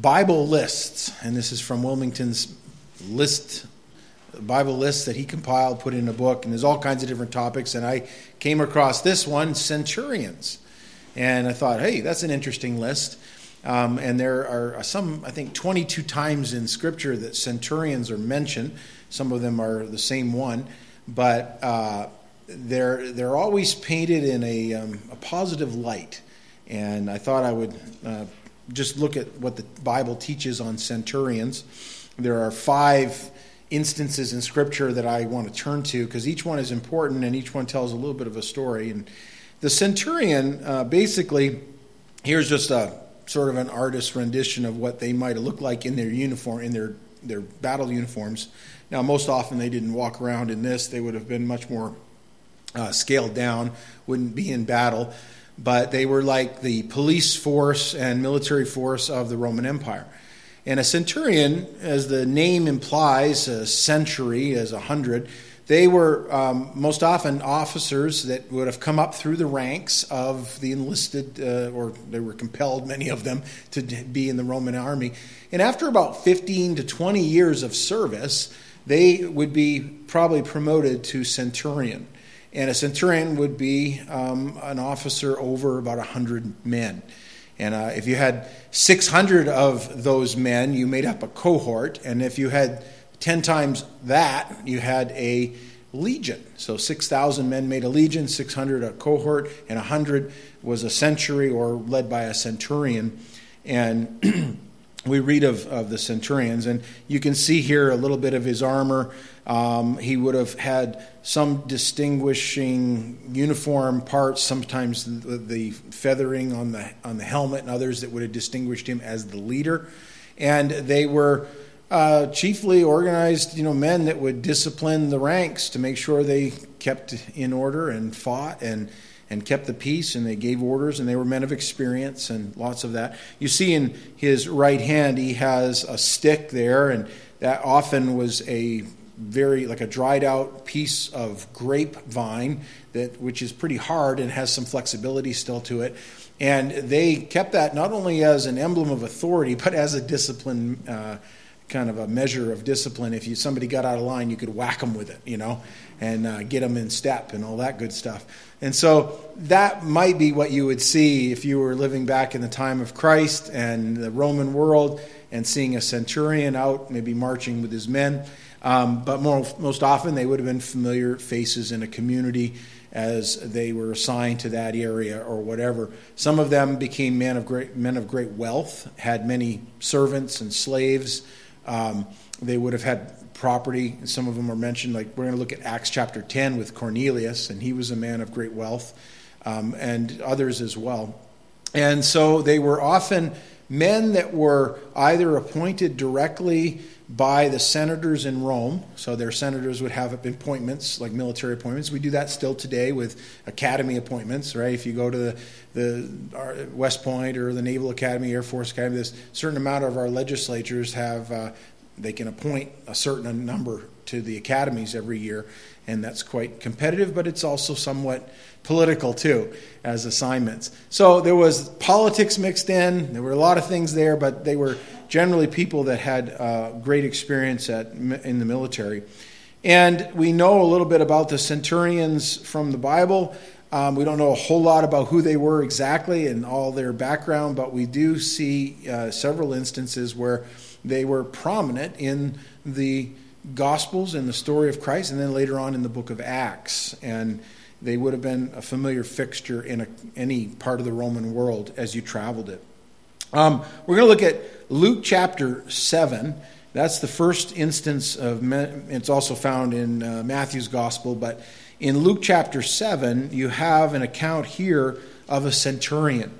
Bible lists, and this is from Willmington's list Bible lists that he compiled, put in a book, and there's all kinds of different topics. And I came across this one, centurions, and I thought, hey, that's an interesting list. Um, and there are some, I think, 22 times in Scripture that centurions are mentioned. Some of them are the same one, but uh, they're they're always painted in a, um, a positive light. And I thought I would uh, just look at what the Bible teaches on centurions. There are five instances in Scripture that I want to turn to because each one is important and each one tells a little bit of a story. And the centurion, uh, basically, here's just a sort of an artist's rendition of what they might have looked like in their uniform, in their their battle uniforms. Now, most often they didn't walk around in this; they would have been much more uh, scaled down, wouldn't be in battle. But they were like the police force and military force of the Roman Empire. And a centurion, as the name implies, a century as a hundred, they were um, most often officers that would have come up through the ranks of the enlisted, uh, or they were compelled, many of them, to be in the Roman army. And after about 15 to 20 years of service, they would be probably promoted to centurion. And a centurion would be um, an officer over about 100 men. And uh, if you had 600 of those men, you made up a cohort. And if you had 10 times that, you had a legion. So 6,000 men made a legion, 600 a cohort, and 100 was a century or led by a centurion. And we read of, of the centurions, and you can see here a little bit of his armor. Um, he would have had some distinguishing uniform parts, sometimes the, the, feathering on the, on the helmet, and others that would have distinguished him as the leader. And they were uh, chiefly organized, you know, men that would discipline the ranks to make sure they kept in order and fought and and kept the peace and they gave orders and they were men of experience and lots of that. You see in his right hand he has a stick there and that often was a very like a dried out piece of grapevine that which is pretty hard and has some flexibility still to it and they kept that not only as an emblem of authority but as a discipline uh, kind of a measure of discipline if you somebody got out of line you could whack them with it you know and uh, get them in step and all that good stuff and so that might be what you would see if you were living back in the time of christ and the roman world and seeing a centurion out maybe marching with his men um, but more, most often, they would have been familiar faces in a community as they were assigned to that area or whatever. Some of them became men of great, men of great wealth, had many servants and slaves. Um, they would have had property. Some of them are mentioned, like we're going to look at Acts chapter 10 with Cornelius, and he was a man of great wealth, um, and others as well. And so they were often men that were either appointed directly by the senators in Rome. So their senators would have appointments, like military appointments. We do that still today with academy appointments, right? If you go to the, the West Point or the Naval Academy, Air Force Academy, this certain amount of our legislatures have, uh, they can appoint a certain number to the academies every year, and that's quite competitive, but it's also somewhat political too as assignments. So there was politics mixed in. There were a lot of things there, but they were generally people that had uh, great experience at, in the military. And we know a little bit about the centurions from the Bible. Um, we don't know a whole lot about who they were exactly and all their background, but we do see uh, several instances where they were prominent in the Gospels and the story of Christ, and then later on in the book of Acts. And they would have been a familiar fixture in a, any part of the Roman world as you traveled it. Um, we're going to look at Luke chapter 7. That's the first instance of, it's also found in uh, Matthew's gospel, but in Luke chapter 7, you have an account here of a centurion.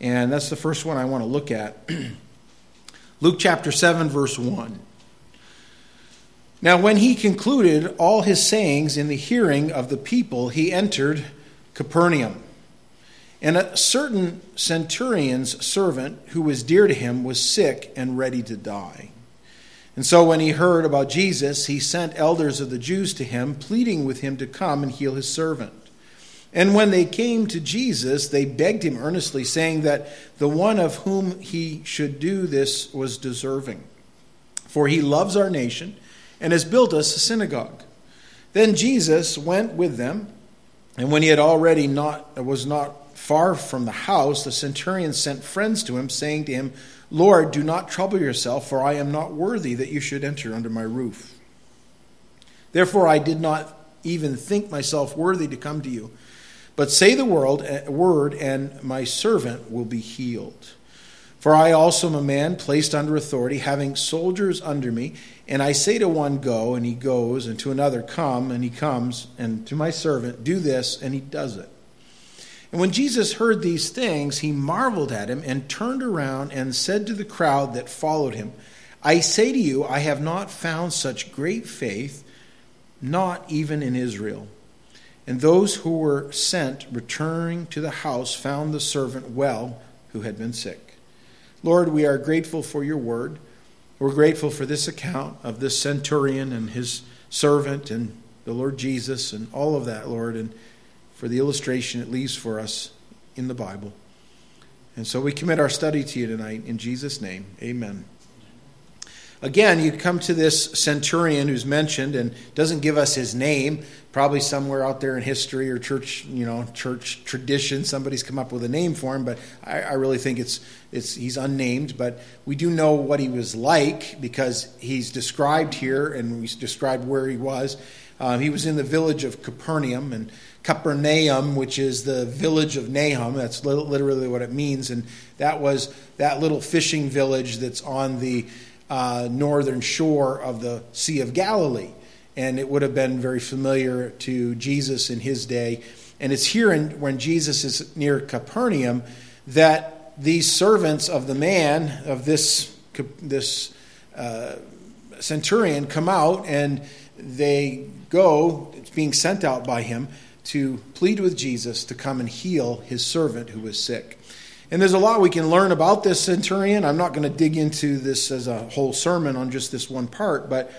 And that's the first one I want to look at. Luke chapter 7, verse 1. Now, when he concluded all his sayings in the hearing of the people, he entered Capernaum. And a certain centurion's servant, who was dear to him, was sick and ready to die. And so, when he heard about Jesus, he sent elders of the Jews to him, pleading with him to come and heal his servant. And when they came to Jesus, they begged him earnestly, saying that the one of whom he should do this was deserving. For he loves our nation and has built us a synagogue. Then Jesus went with them, and when he had already not was not far from the house, the centurion sent friends to him, saying to him, Lord, do not trouble yourself, for I am not worthy that you should enter under my roof. Therefore I did not even think myself worthy to come to you. But say the eh, word, and my servant will be healed. For I also am a man placed under authority, having soldiers under me. And I say to one, Go, and he goes, and to another, Come, and he comes, and to my servant, Do this, and he does it. And when Jesus heard these things, he marveled at him, and turned around and said to the crowd that followed him, I say to you, I have not found such great faith, not even in Israel. And those who were sent, returning to the house, found the servant well who had been sick. Lord, we are grateful for your word. We're grateful for this account of this centurion and his servant and the Lord Jesus and all of that, Lord, and for the illustration it leaves for us in the Bible. And so we commit our study to you tonight in Jesus' name. Amen. Again, you come to this centurion who's mentioned and doesn't give us his name. Probably somewhere out there in history or church, you know, church tradition, somebody's come up with a name for him. But I, I really think it's it's he's unnamed. But we do know what he was like because he's described here, and we described where he was. Uh, he was in the village of Capernaum, and Capernaum, which is the village of Nahum. That's literally what it means, and that was that little fishing village that's on the uh, northern shore of the Sea of Galilee. And it would have been very familiar to Jesus in his day. And it's here in, when Jesus is near Capernaum that these servants of the man, of this, this uh, centurion, come out and they go, it's being sent out by him, to plead with Jesus to come and heal his servant who was sick. And there's a lot we can learn about this centurion. I'm not going to dig into this as a whole sermon on just this one part, but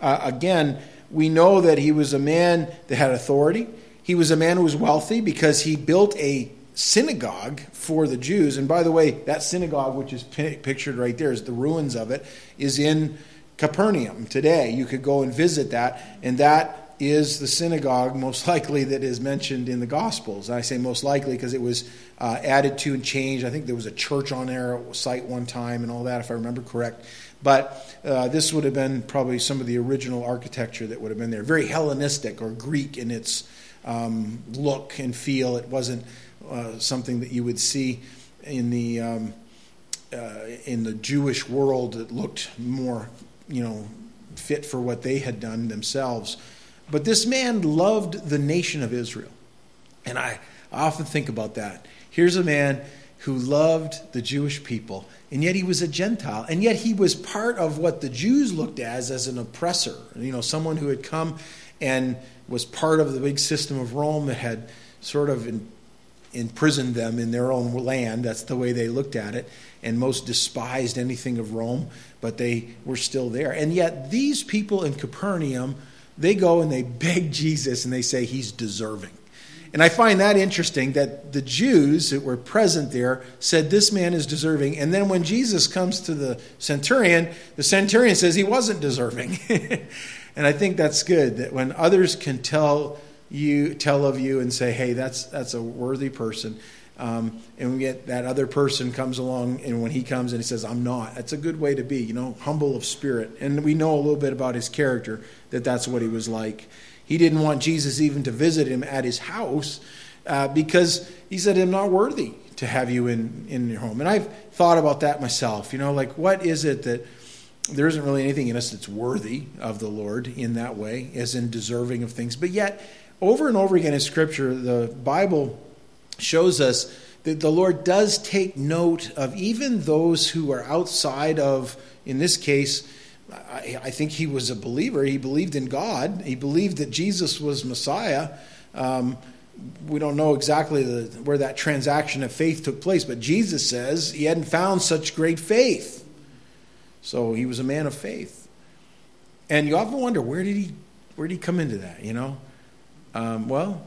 uh, again, we know that he was a man that had authority. He was a man who was wealthy because he built a synagogue for the Jews. And by the way, that synagogue, which is pictured right there, is the ruins of it, is in Capernaum today. You could go and visit that, and that is the synagogue most likely that is mentioned in the Gospels. I say most likely because it was uh, added to and changed. I think there was a church on there site one time and all that, if I remember correct. But uh, this would have been probably some of the original architecture that would have been there. Very Hellenistic or Greek in its um, look and feel. It wasn't uh, something that you would see in the um, uh, in the Jewish world that looked more, you know, fit for what they had done themselves. But this man loved the nation of Israel. And I, often think about that. Here's a man who loved the Jewish people, and yet he was a Gentile, and yet he was part of what the Jews looked as as an oppressor, you know, someone who had come and was part of the big system of Rome that had sort of in, imprisoned them in their own land. That's the way they looked at it, and most despised anything of Rome, but they were still there. And yet these people in Capernaum they go and they beg Jesus and they say he's deserving. And I find that interesting that the Jews that were present there said this man is deserving. And then when Jesus comes to the centurion, the centurion says he wasn't deserving. and I think that's good that when others can tell you tell of you and say, "Hey, that's that's a worthy person," Um, and get that other person comes along, and when he comes and he says, I'm not, that's a good way to be, you know, humble of spirit. And we know a little bit about his character, that that's what he was like. He didn't want Jesus even to visit him at his house uh, because he said, I'm not worthy to have you in, in your home. And I've thought about that myself, you know, like what is it that there isn't really anything in us that's worthy of the Lord in that way, as in deserving of things. But yet, over and over again in Scripture, the Bible shows us that the Lord does take note of even those who are outside of, in this case, I, I think he was a believer. He believed in God, he believed that Jesus was Messiah. Um, we don't know exactly the, where that transaction of faith took place, but Jesus says he hadn't found such great faith. So he was a man of faith. And you often wonder where did he where did he come into that, you know? Um, well,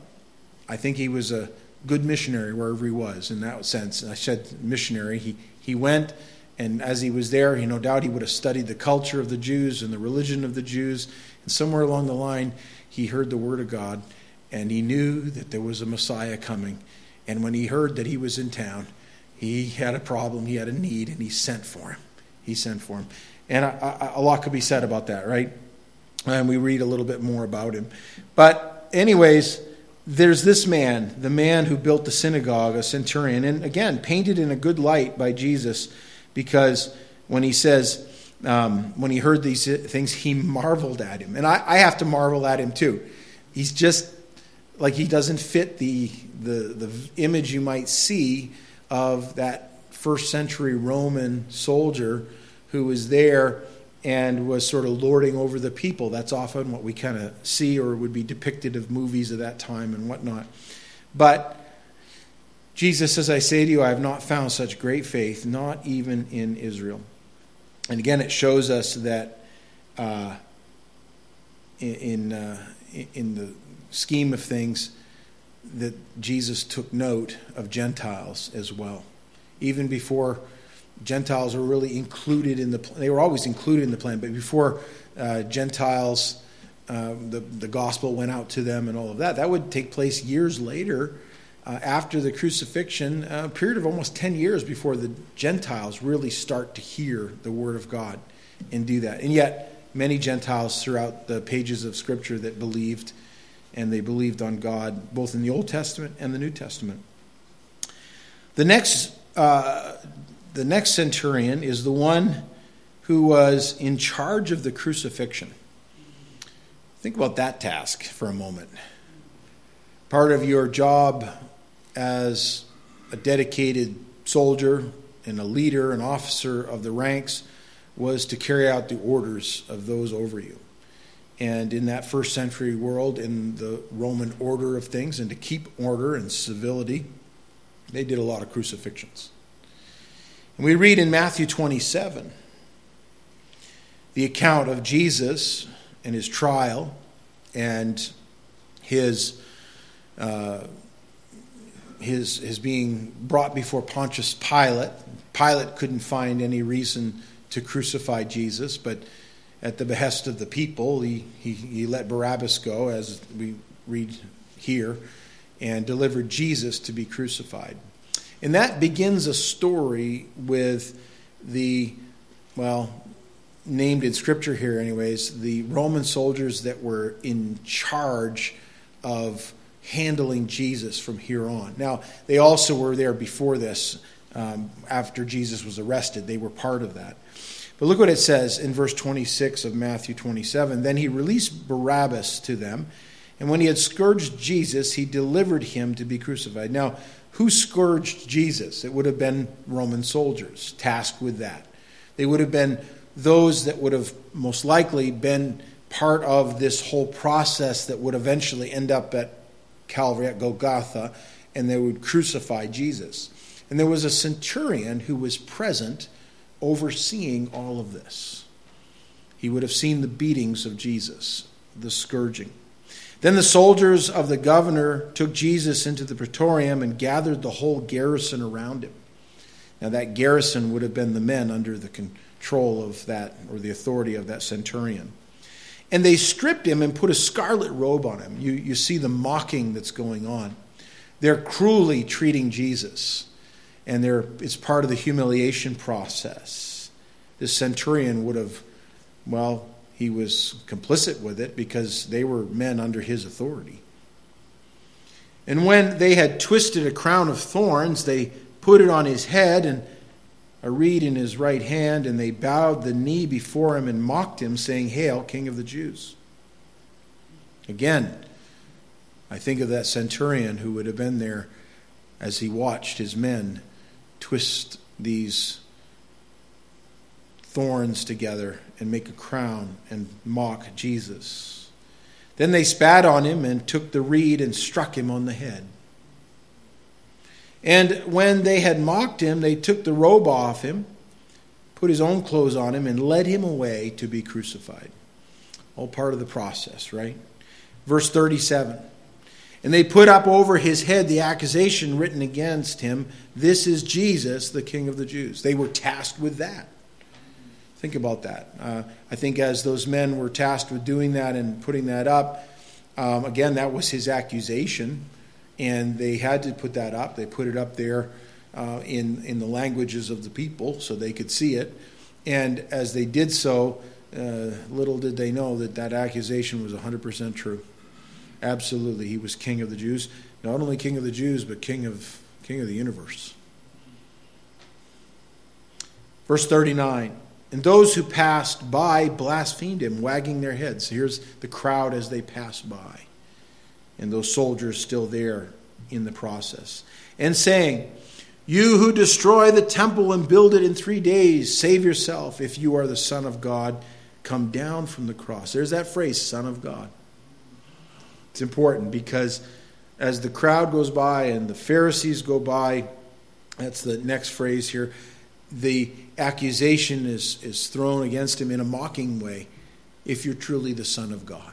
I think he was a good missionary wherever he was in that sense. I said missionary. He, he went, and as he was there, he no doubt he would have studied the culture of the Jews and the religion of the Jews. And somewhere along the line, he heard the word of God, and he knew that there was a Messiah coming. And when he heard that he was in town, he had a problem, he had a need, and he sent for him. He sent for him. And a lot could be said about that, right? And we read a little bit more about him. But, anyways, there's this man, the man who built the synagogue, a centurion, and again, painted in a good light by Jesus because when he says, um, when he heard these things, he marveled at him. And I, I, have to marvel at him too. He's just like he doesn't fit the, the, the image you might see of that first century Roman soldier who was there and was sort of lording over the people. That's often what we kind of see or would be depicted of movies of that time and whatnot. But Jesus says, I say to you, I have not found such great faith, not even in Israel. And again, it shows us that uh, in, uh, in the scheme of things, that Jesus took note of Gentiles as well. Even before Gentiles were really included in the plan. they were always included in the plan, but before uh, Gentiles, uh, the, the gospel went out to them and all of that, that would take place years later. Uh, after the crucifixion, a period of almost 10 years before the Gentiles really start to hear the word of God and do that. And yet, many Gentiles throughout the pages of Scripture that believed, and they believed on God both in the Old Testament and the New Testament. The next uh, the next centurion is the one who was in charge of the crucifixion. Think about that task for a moment. Part of your job as a dedicated soldier and a leader, an officer of the ranks, was to carry out the orders of those over you. And in that first century world, in the Roman order of things, and to keep order and civility, they did a lot of crucifixions. We read in Matthew 27 the account of Jesus and his trial and his, uh, his, his being brought before Pontius Pilate. Pilate couldn't find any reason to crucify Jesus, but at the behest of the people, he, he, he let Barabbas go, as we read here, and delivered Jesus to be crucified. And that begins a story with the, well, named in scripture here, anyways, the Roman soldiers that were in charge of handling Jesus from here on. Now, they also were there before this, um, after Jesus was arrested. They were part of that. But look what it says in verse 26 of Matthew 27. Then he released Barabbas to them, and when he had scourged Jesus, he delivered him to be crucified. Now, who scourged Jesus? It would have been Roman soldiers tasked with that. They would have been those that would have most likely been part of this whole process that would eventually end up at Calvary, at Golgotha, and they would crucify Jesus. And there was a centurion who was present overseeing all of this. He would have seen the beatings of Jesus, the scourging. Then the soldiers of the governor took Jesus into the praetorium and gathered the whole garrison around him. Now, that garrison would have been the men under the control of that, or the authority of that centurion. And they stripped him and put a scarlet robe on him. You, you see the mocking that's going on. They're cruelly treating Jesus, and they're, it's part of the humiliation process. The centurion would have, well, he was complicit with it because they were men under his authority. And when they had twisted a crown of thorns, they put it on his head and a reed in his right hand, and they bowed the knee before him and mocked him, saying, Hail, King of the Jews. Again, I think of that centurion who would have been there as he watched his men twist these thorns together and make a crown and mock Jesus. Then they spat on him and took the reed and struck him on the head. And when they had mocked him, they took the robe off him, put his own clothes on him, and led him away to be crucified. All part of the process, right? Verse 37. And they put up over his head the accusation written against him This is Jesus, the King of the Jews. They were tasked with that. Think about that. Uh, I think as those men were tasked with doing that and putting that up, um, again, that was his accusation, and they had to put that up. They put it up there uh, in in the languages of the people so they could see it. And as they did so, uh, little did they know that that accusation was 100% true. Absolutely, he was king of the Jews. Not only king of the Jews, but king of king of the universe. Verse 39. And those who passed by blasphemed him, wagging their heads. Here's the crowd as they passed by. And those soldiers still there in the process. And saying, You who destroy the temple and build it in three days, save yourself. If you are the Son of God, come down from the cross. There's that phrase, Son of God. It's important because as the crowd goes by and the Pharisees go by, that's the next phrase here, the accusation is, is thrown against him in a mocking way if you're truly the Son of God.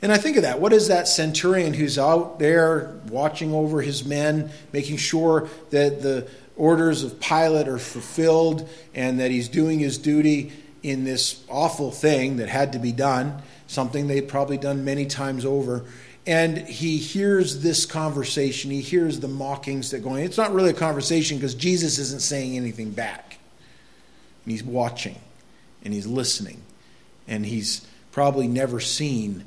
And I think of that. What is that centurion who's out there watching over his men, making sure that the orders of Pilate are fulfilled and that he's doing his duty in this awful thing that had to be done, something they'd probably done many times over and he hears this conversation. He hears the mockings that going. It's not really a conversation because Jesus isn't saying anything back. And he's watching and he's listening. And he's probably never seen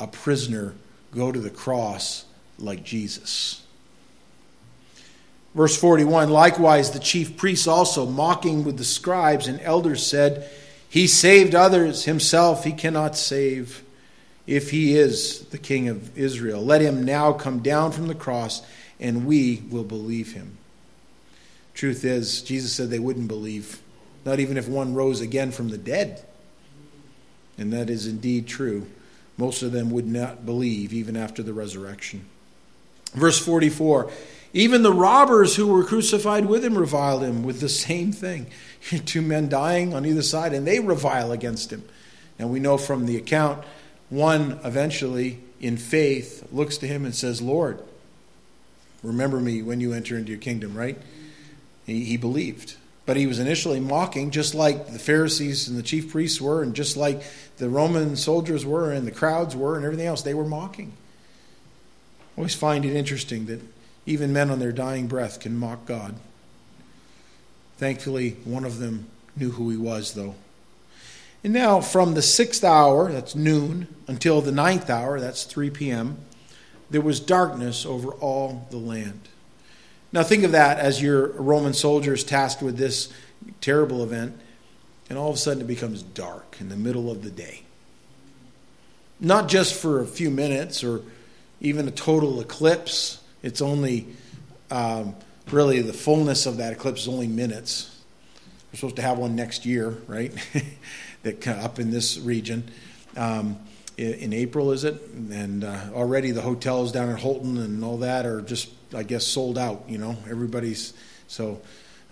a prisoner go to the cross like Jesus. Verse 41 Likewise, the chief priests also, mocking with the scribes and elders, said, He saved others, himself he cannot save if he is the king of Israel. Let him now come down from the cross, and we will believe him. Truth is, Jesus said they wouldn't believe, not even if one rose again from the dead. And that is indeed true. Most of them would not believe even after the resurrection. Verse 44 Even the robbers who were crucified with him reviled him with the same thing. Two men dying on either side, and they revile against him. And we know from the account one eventually, in faith, looks to him and says, Lord, remember me when you enter into your kingdom, right? He, he believed. But he was initially mocking, just like the Pharisees and the chief priests were, and just like the Roman soldiers were, and the crowds were, and everything else. They were mocking. I always find it interesting that even men on their dying breath can mock God. Thankfully, one of them knew who he was, though. And now, from the sixth hour, that's noon, until the ninth hour, that's 3 p.m., there was darkness over all the land. Now, think of that as your Roman soldiers tasked with this terrible event, and all of a sudden it becomes dark in the middle of the day. Not just for a few minutes or even a total eclipse, it's only um, really the fullness of that eclipse is only minutes. We're supposed to have one next year, right? that up in this region. Um, in April, is it? And uh, already the hotels down in Houlton and all that are just, I guess, sold out. You know, everybody's so.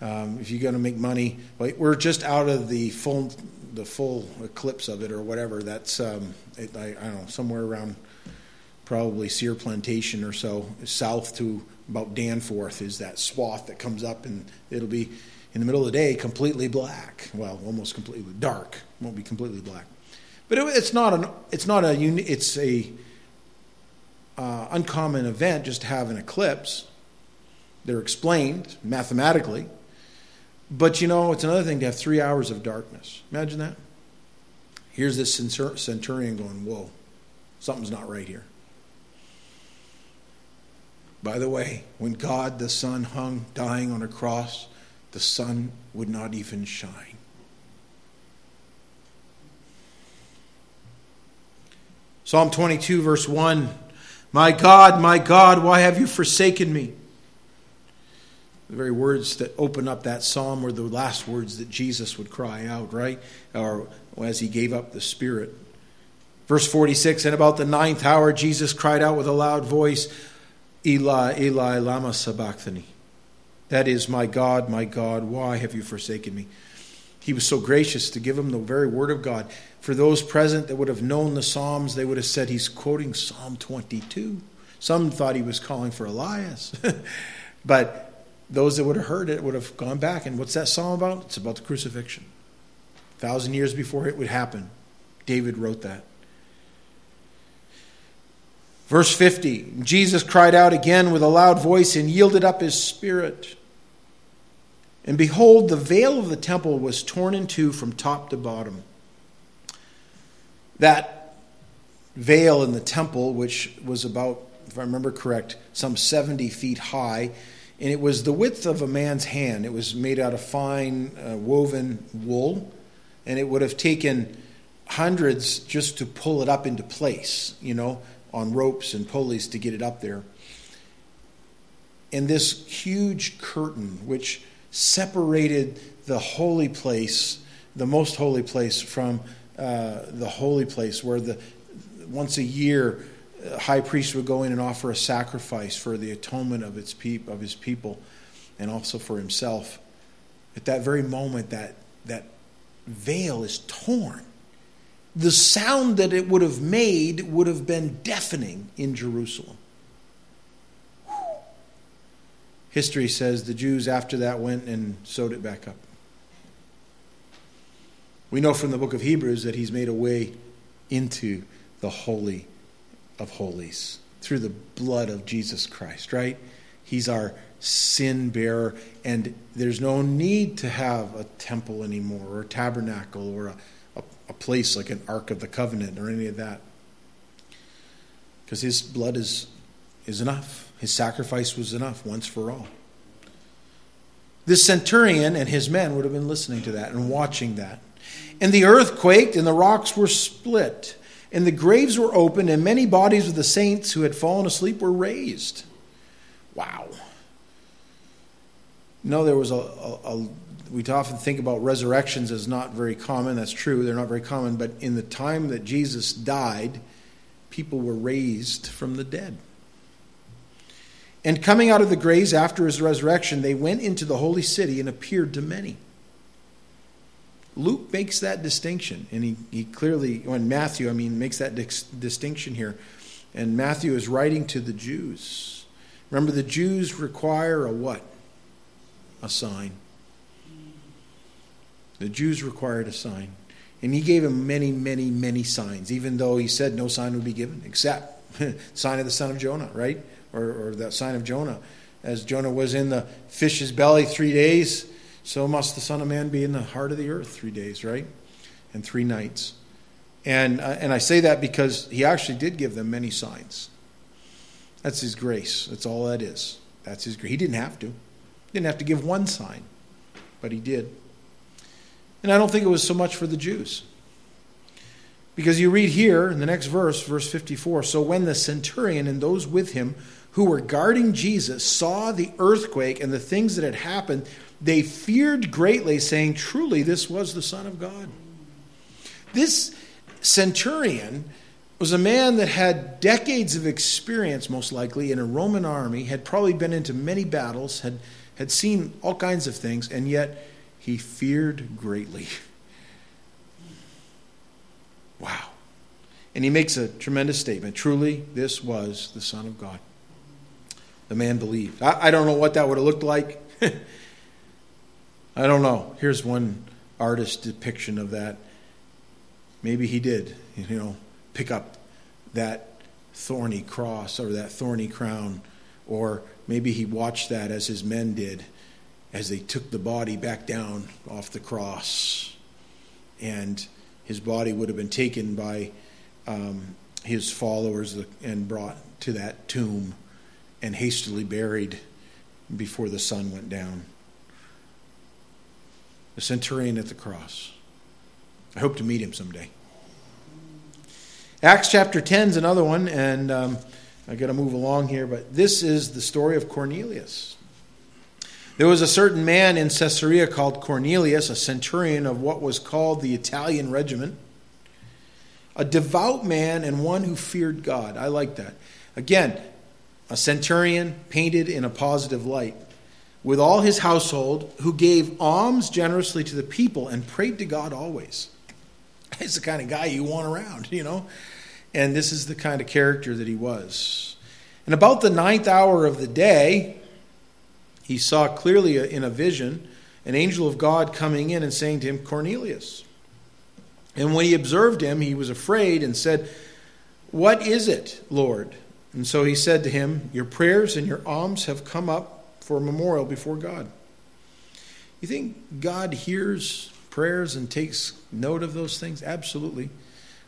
Um, if you're going to make money, we're just out of the full the full eclipse of it or whatever. That's um, it, I, I, don't know somewhere around probably Sear Plantation or so south to about Danforth is that swath that comes up and it'll be in the middle of the day completely black. Well, almost completely dark. Won't be completely black. But it, it's not an it's not a it's a uh, uncommon event just to have an eclipse. They're explained mathematically. But you know, it's another thing to have three hours of darkness. Imagine that. Here's this centurion going, Whoa, something's not right here. By the way, when God the Son hung dying on a cross, the sun would not even shine. Psalm 22, verse 1 My God, my God, why have you forsaken me? The very words that open up that psalm were the last words that Jesus would cry out, right? Or as he gave up the Spirit. Verse 46 And about the ninth hour, Jesus cried out with a loud voice, Eli, Eli, Lama Sabachthani. That is, My God, my God, why have you forsaken me? He was so gracious to give him the very word of God. For those present that would have known the Psalms, they would have said he's quoting Psalm 22. Some thought he was calling for Elias. but those that would have heard it would have gone back. And what's that psalm about? It's about the crucifixion. A thousand years before it would happen, David wrote that. Verse 50 Jesus cried out again with a loud voice and yielded up his spirit. And behold, the veil of the temple was torn in two from top to bottom. That veil in the temple, which was about if I remember correct, some 70 feet high. And it was the width of a man's hand. It was made out of fine uh, woven wool. And it would have taken hundreds just to pull it up into place, you know, on ropes and pulleys to get it up there. And this huge curtain, which separated the holy place, the most holy place, from uh, the holy place, where the once a year high priest would go in and offer a sacrifice for the atonement of, its peop- of his people and also for himself. At that very moment, that, that veil is torn. The sound that it would have made would have been deafening in Jerusalem. History says the Jews after that went and sewed it back up. We know from the book of Hebrews that he's made a way into the holy of holies through the blood of Jesus Christ, right? He's our sin bearer, and there's no need to have a temple anymore, or a tabernacle, or a, a, a place like an Ark of the Covenant, or any of that. Because his blood is, is enough. His sacrifice was enough once for all. This centurion and his men would have been listening to that and watching that. And the earth quaked, and the rocks were split and the graves were opened, and many bodies of the saints who had fallen asleep were raised. Wow. No, there was a, a, a we often think about resurrections as not very common. That's true, they're not very common. But in the time that Jesus died, people were raised from the dead. And coming out of the graves after his resurrection, they went into the holy city and appeared to many. Luke makes that distinction, and he, he clearly, when Matthew, I mean, makes that dis- distinction here. And Matthew is writing to the Jews. Remember, the Jews require a what? A sign. The Jews required a sign. And he gave them many, many, many signs, even though he said no sign would be given, except sign of the son of Jonah, right? Or, or that sign of Jonah. As Jonah was in the fish's belly three days, so must the Son of Man be in the heart of the earth three days, right? And three nights. And, uh, and I say that because he actually did give them many signs. That's his grace. That's all that is. That's his grace. He didn't have to. He didn't have to give one sign, but he did. And I don't think it was so much for the Jews. Because you read here in the next verse, verse 54 So when the centurion and those with him who were guarding Jesus saw the earthquake and the things that had happened, they feared greatly, saying, Truly, this was the Son of God. This centurion was a man that had decades of experience, most likely, in a Roman army, had probably been into many battles, had, had seen all kinds of things, and yet he feared greatly. Wow. And he makes a tremendous statement. Truly, this was the Son of God. The man believed. I, I don't know what that would have looked like. I don't know. Here's one artist depiction of that. Maybe he did, you know, pick up that thorny cross or that thorny crown, or maybe he watched that as his men did as they took the body back down off the cross. And his body would have been taken by um, his followers and brought to that tomb and hastily buried before the sun went down the centurion at the cross. I hope to meet him someday. Acts chapter 10 is another one, and um, I got to move along here, but this is the story of Cornelius. There was a certain man in Caesarea called Cornelius, a centurion of what was called the Italian regiment, a devout man and one who feared God. I like that. Again, a centurion painted in a positive light with all his household, who gave alms generously to the people and prayed to God always. He's the kind of guy you want around, you know? And this is the kind of character that he was. And about the ninth hour of the day, he saw clearly in a vision an angel of God coming in and saying to him, Cornelius. And when he observed him, he was afraid and said, What is it, Lord? And so he said to him, Your prayers and your alms have come up for a memorial before God. You think God hears prayers and takes note of those things? Absolutely.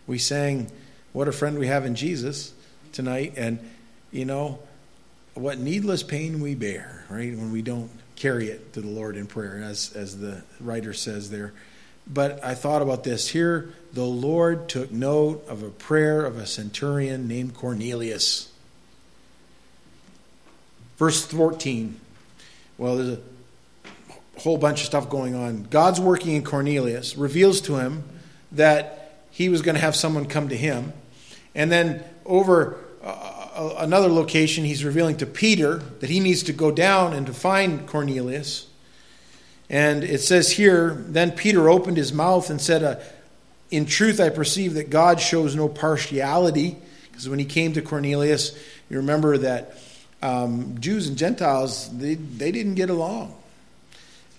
We sang, What a Friend We Have in Jesus tonight. And, you know, what needless pain we bear, right, when we don't carry it to the Lord in prayer, as, as the writer says there. But I thought about this. Here, the Lord took note of a prayer of a centurion named Cornelius. Verse 14. Well, there's a whole bunch of stuff going on. God's working in Cornelius, reveals to him that he was going to have someone come to him. And then over uh, another location, he's revealing to Peter that he needs to go down and to find Cornelius. And it says here, then Peter opened his mouth and said, uh, In truth, I perceive that God shows no partiality. Because when he came to Cornelius, you remember that um, Jews and Gentiles, they, they didn't get along.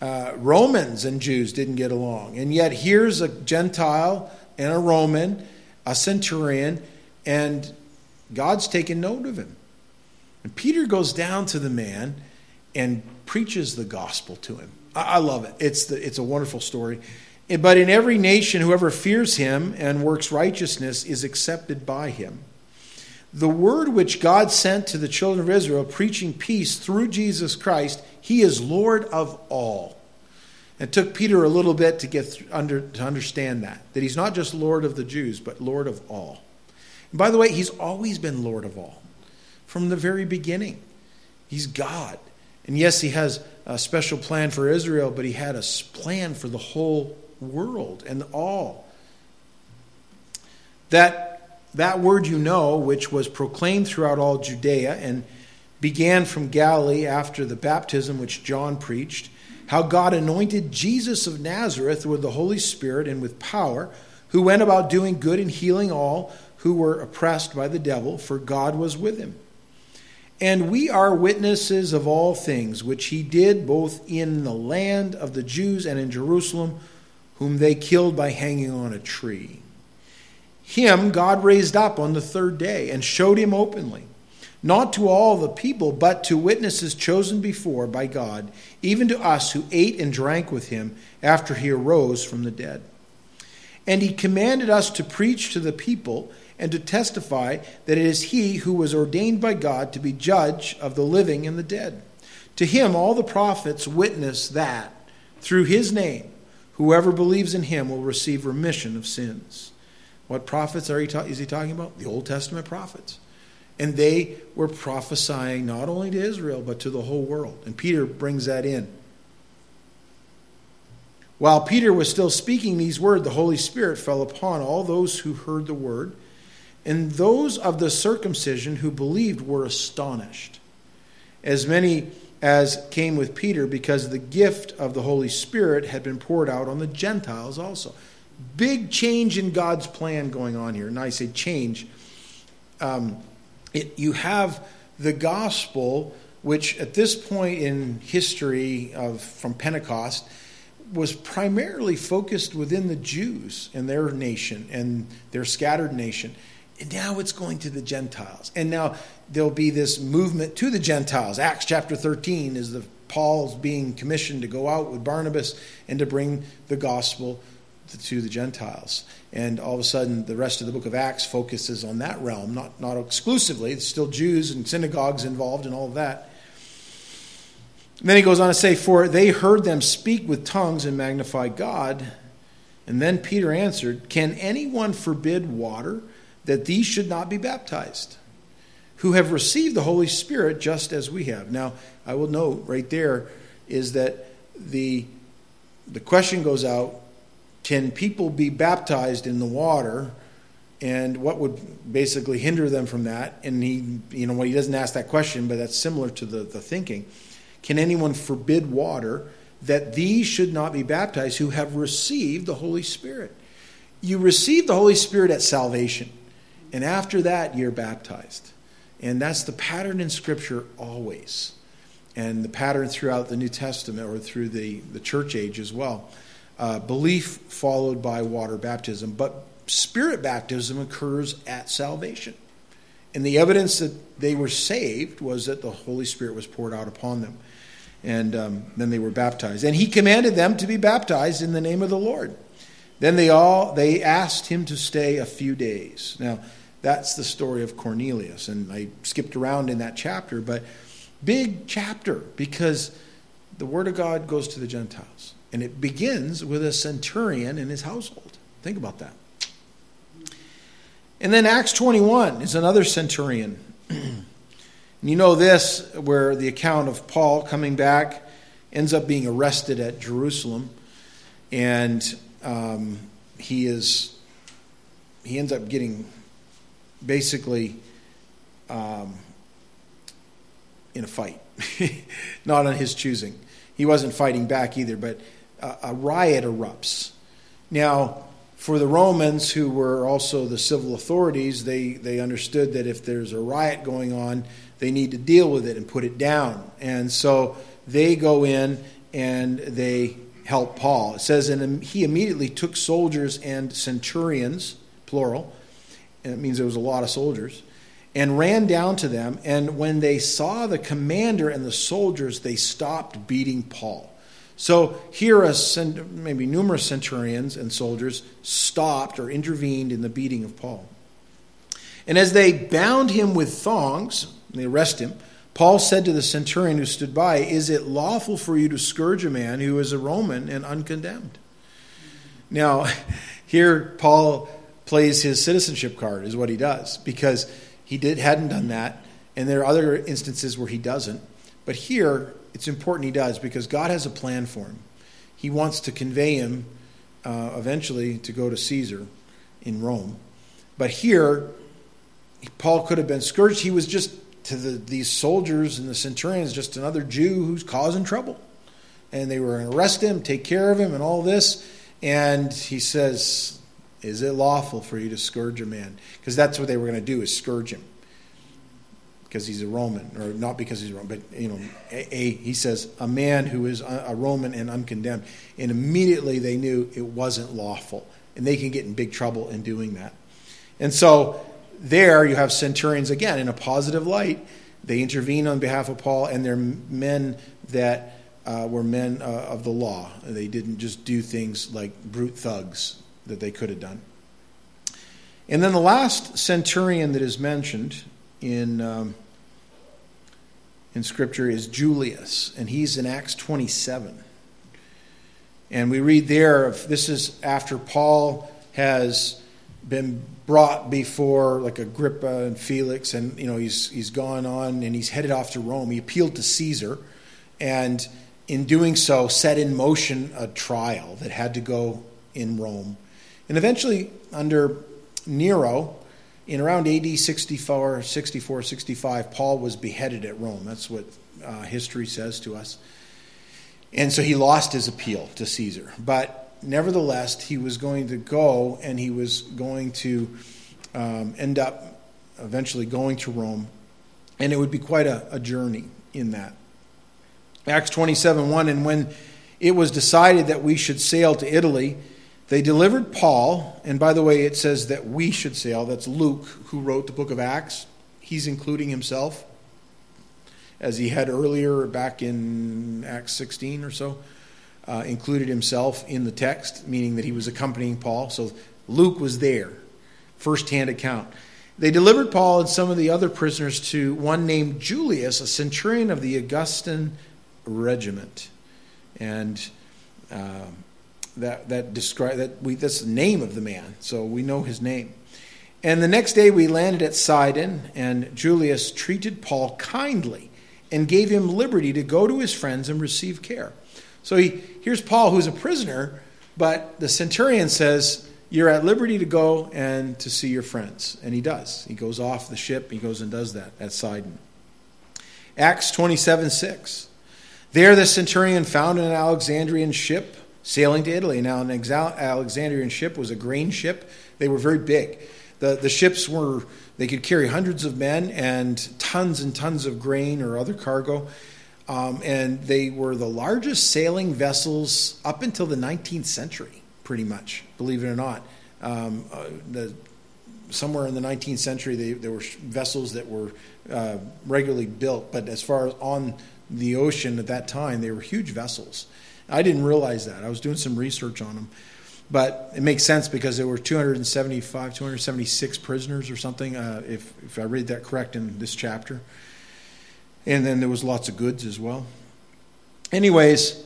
Uh, Romans and Jews didn't get along. And yet here's a Gentile and a Roman, a centurion, and God's taken note of him. And Peter goes down to the man and preaches the gospel to him. I love it. It's, the, it's a wonderful story. But in every nation, whoever fears him and works righteousness is accepted by him. The word which God sent to the children of Israel, preaching peace through Jesus Christ, he is Lord of all. It took Peter a little bit to get under to understand that that he's not just Lord of the Jews, but Lord of all. And by the way, he's always been Lord of all from the very beginning. He's God. And yes, he has a special plan for Israel, but he had a plan for the whole world and all. That, that word you know, which was proclaimed throughout all Judea and began from Galilee after the baptism which John preached, how God anointed Jesus of Nazareth with the Holy Spirit and with power, who went about doing good and healing all who were oppressed by the devil, for God was with him. And we are witnesses of all things which he did both in the land of the Jews and in Jerusalem, whom they killed by hanging on a tree. Him God raised up on the third day and showed him openly, not to all the people, but to witnesses chosen before by God, even to us who ate and drank with him after he arose from the dead. And he commanded us to preach to the people and to testify that it is he who was ordained by God to be judge of the living and the dead. To him, all the prophets witness that through his name, whoever believes in him will receive remission of sins. What prophets are he ta- is he talking about? The Old Testament prophets. And they were prophesying not only to Israel, but to the whole world. And Peter brings that in. While Peter was still speaking these words, the Holy Spirit fell upon all those who heard the word. And those of the circumcision who believed were astonished, as many as came with Peter, because the gift of the Holy Spirit had been poured out on the Gentiles also. Big change in God's plan going on here. And I say change. Um, it, you have the gospel, which at this point in history of from Pentecost was primarily focused within the Jews and their nation and their scattered nation. And now it's going to the Gentiles. And now there'll be this movement to the Gentiles. Acts chapter 13 is the Paul's being commissioned to go out with Barnabas and to bring the gospel to the Gentiles. And all of a sudden, the rest of the book of Acts focuses on that realm, not, not exclusively. It's still Jews and synagogues involved and all of that. And then he goes on to say, For they heard them speak with tongues and magnify God. And then Peter answered, Can anyone forbid water that these should not be baptized, who have received the Holy Spirit just as we have. Now, I will note right there is that the, the question goes out can people be baptized in the water? And what would basically hinder them from that? And he, you know, well, he doesn't ask that question, but that's similar to the, the thinking. Can anyone forbid water that these should not be baptized who have received the Holy Spirit? You receive the Holy Spirit at salvation. And after that, you're baptized. And that's the pattern in Scripture always. And the pattern throughout the New Testament or through the, the church age as well. Uh, belief followed by water baptism. But spirit baptism occurs at salvation. And the evidence that they were saved was that the Holy Spirit was poured out upon them. And um, then they were baptized. And he commanded them to be baptized in the name of the Lord. Then they all they asked him to stay a few days. Now, that's the story of Cornelius. And I skipped around in that chapter, but big chapter because the word of God goes to the Gentiles. And it begins with a centurion and his household. Think about that. And then Acts 21 is another centurion. you know this, where the account of Paul coming back ends up being arrested at Jerusalem. And um, he is he ends up getting basically um, in a fight, not on his choosing. He wasn't fighting back either, but a, riot erupts. Now, for the Romans, who were also the civil authorities, they, they understood that if there's a riot going on, they need to deal with it and put it down. And so they go in and they help Paul. It says, and he immediately took soldiers and centurions, plural, and it means there was a lot of soldiers, and ran down to them. And when they saw the commander and the soldiers, they stopped beating Paul. So here, a, maybe numerous centurions and soldiers stopped or intervened in the beating of Paul. And as they bound him with thongs, they arrest him, Paul said to the centurion who stood by, Is it lawful for you to scourge a man who is a Roman and uncondemned? Now, here Paul plays his citizenship card, is what he does, because he did, hadn't done that, and there are other instances where he doesn't. But here, it's important he does, because God has a plan for him. He wants to convey him uh, eventually to go to Caesar in Rome. But here, Paul could have been scourged. He was just to the, these soldiers and the centurions just another Jew who's causing trouble. And they were going to arrest him, take care of him, and all this. And he says, is it lawful for you to scourge a man? Because that's what they were going to do is scourge him. Because he's a Roman, or not because he's a Roman, but you know, a, a, he says a man who is a Roman and uncondemned, and immediately they knew it wasn't lawful, and they can get in big trouble in doing that. And so there you have centurions again in a positive light. They intervene on behalf of Paul, and they're men that uh, were men uh, of the law. They didn't just do things like brute thugs that they could have done. And then the last centurion that is mentioned in, um, in Scripture is Julius, and he's in Acts 27. And we read there, of this is after Paul has been brought before like Agrippa and Felix, and you know he's he's gone on and he's headed off to Rome. He appealed to Caesar, and in doing so, set in motion a trial that had to go in Rome. And eventually, under Nero, in around AD 64, 64, 65, Paul was beheaded at Rome. That's what uh, history says to us. And so he lost his appeal to Caesar. But nevertheless, he was going to go and he was going to um, end up eventually going to Rome. And it would be quite a, a journey in that. Acts 27 1 And when it was decided that we should sail to Italy, they delivered Paul, and by the way, it says that we should sail. That's Luke, who wrote the book of Acts. He's including himself, as he had earlier back in Acts 16 or so, uh, included himself in the text, meaning that he was accompanying Paul. So Luke was there, firsthand account. They delivered Paul and some of the other prisoners to one named Julius, a centurion of the Augustan regiment. And. Uh, that that describe that we that's the name of the man, so we know his name. And the next day we landed at Sidon, and Julius treated Paul kindly and gave him liberty to go to his friends and receive care. So he, here's Paul, who's a prisoner, but the centurion says, You're at liberty to go and to see your friends. And he does. He goes off the ship, he goes and does that at Sidon. Acts 27 6. There the centurion found an Alexandrian ship sailing to Italy. Now, an Alexandrian ship was a grain ship. They were very big. The, the ships were, they could carry hundreds of men and tons and tons of grain or other cargo. Um, and they were the largest sailing vessels up until the 19th century, pretty much, believe it or not. Um, uh, the, somewhere in the 19th century, they, there were vessels that were uh, regularly built, but as far as on the ocean at that time, they were huge vessels. I didn't realize that. I was doing some research on them. But it makes sense because there were 275, 276 prisoners or something, uh, if, if I read that correct in this chapter. And then there was lots of goods as well. Anyways,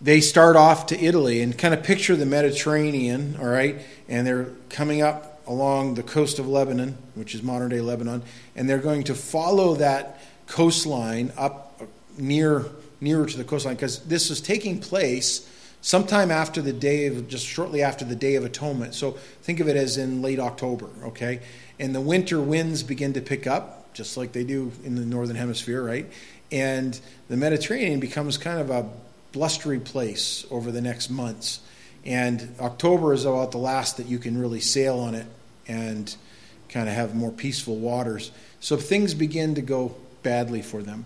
they start off to Italy and kind of picture the Mediterranean, all right? And they're coming up along the coast of Lebanon, which is modern day Lebanon, and they're going to follow that coastline up near nearer to the coastline because this is taking place sometime after the day of just shortly after the day of atonement. So think of it as in late october okay? And the winter winds begin to pick up just like they do in the northern hemisphere right? And the mediterranean becomes kind of a blustery place over the next months. And october is about the last that you can really sail on it and kind of have more peaceful waters. So things begin to go badly for them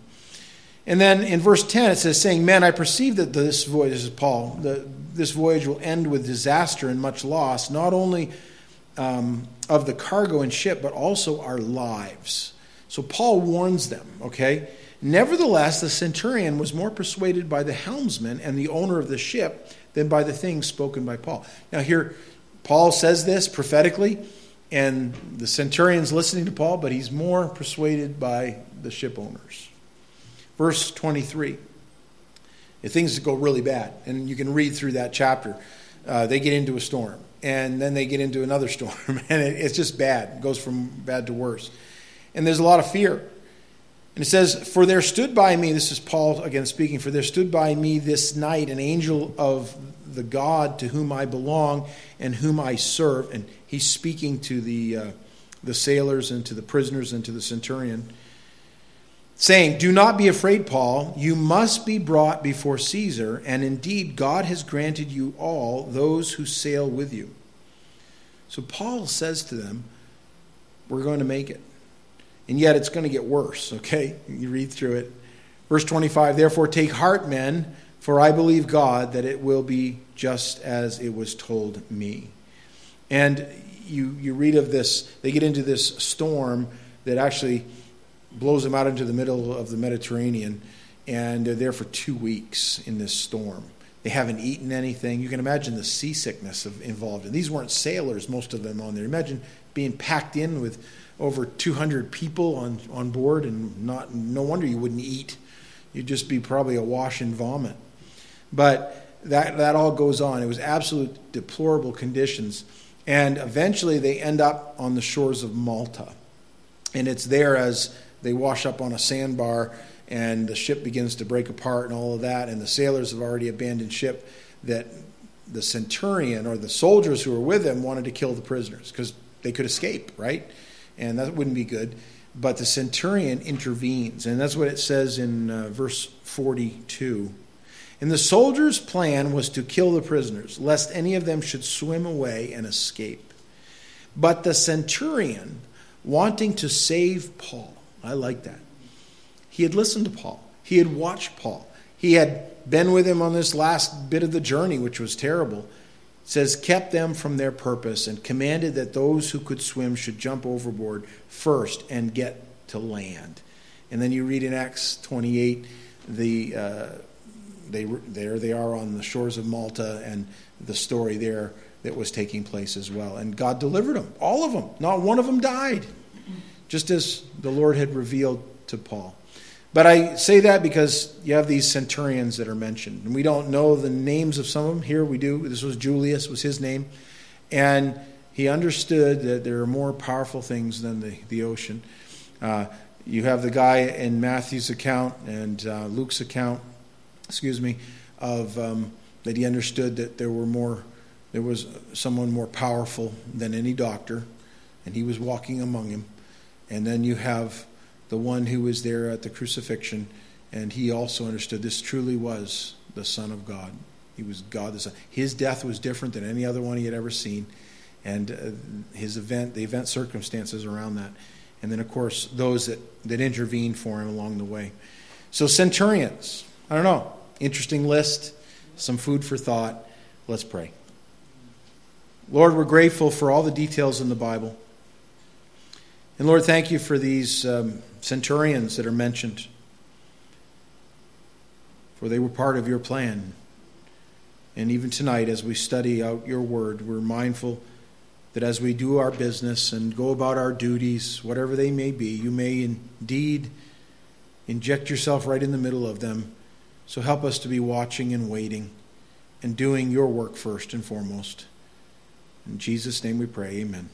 and then in verse 10, it says, saying, Men, I perceive that this voyage, this is Paul, the, this voyage will end with disaster and much loss, not only um, of the cargo and ship, but also our lives. So Paul warns them, okay? Nevertheless, the centurion was more persuaded by the helmsman and the owner of the ship than by the things spoken by Paul. Now, here, Paul says this prophetically, and the centurion's listening to Paul, but he's more persuaded by the ship owners. Verse 23. If things go really bad, and you can read through that chapter, uh, they get into a storm, and then they get into another storm, and it, it's just bad. It goes from bad to worse. And there's a lot of fear. And it says, For there stood by me, this is Paul again speaking, for there stood by me this night an angel of the God to whom I belong and whom I serve. And he's speaking to the, uh, the sailors and to the prisoners and to the centurion saying, Do not be afraid, Paul. You must be brought before Caesar, and indeed God has granted you all those who sail with you. So Paul says to them, We're going to make it. And yet it's going to get worse, okay? You read through it. Verse 25 Therefore take heart, men, for I believe God that it will be just as it was told me. And you, you read of this, they get into this storm that actually blows them out into the middle of the Mediterranean, and they're there for two weeks in this storm. They haven't eaten anything. You can imagine the seasickness of, involved. And these weren't sailors, most of them on there. Imagine being packed in with over 200 people on, on board, and not no wonder you wouldn't eat. You'd just be probably a wash and vomit. But that, that all goes on. It was absolute deplorable conditions. And eventually they end up on the shores of Malta. And it's there as they wash up on a sandbar and the ship begins to break apart and all of that, and the sailors have already abandoned ship, that the centurion or the soldiers who were with him wanted to kill the prisoners because they could escape, right? And that wouldn't be good. But the centurion intervenes, and that's what it says in uh, verse 42. And the soldiers' plan was to kill the prisoners, lest any of them should swim away and escape. But the centurion, wanting to save Paul, I like that. He had listened to Paul, he had watched Paul, he had been with him on this last bit of the journey, which was terrible. It says, kept them from their purpose and commanded that those who could swim should jump overboard first and get to land. And then you read in Acts 28, the, uh, they, there they are on the shores of Malta and the story there that was taking place as well. And God delivered them, all of them. Not one of them died just as the Lord had revealed to Paul. But I say that because you have these centurions that are mentioned. And we don't know the names of some of them. Here we do. This was Julius, was his name. And he understood that there are more powerful things than the, the ocean. Uh, you have the guy in Matthew's account and uh, Luke's account, excuse me, of um, that he understood that there were more, there was someone more powerful than any doctor, and he was walking among him. And then you have the one who was there at the crucifixion, and he also understood this truly was the Son of God. He was God the Son. His death was different than any other one he had ever seen. and uh, his event, the event circumstances around that. And then, of course, those that, that intervened for him along the way. So, centurions, I don't know, interesting list, some food for thought. Let's pray. Lord, we're grateful for all the details in the Bible. And Lord, thank you for these um, centurions that are mentioned, for they were part of your plan. And even tonight, as we study out your word, we're mindful that as we do our business and go about our duties, whatever they may be, you may indeed inject yourself right in the middle of them. So help us to be watching and waiting and doing your work first and foremost. In Jesus' name we pray, amen.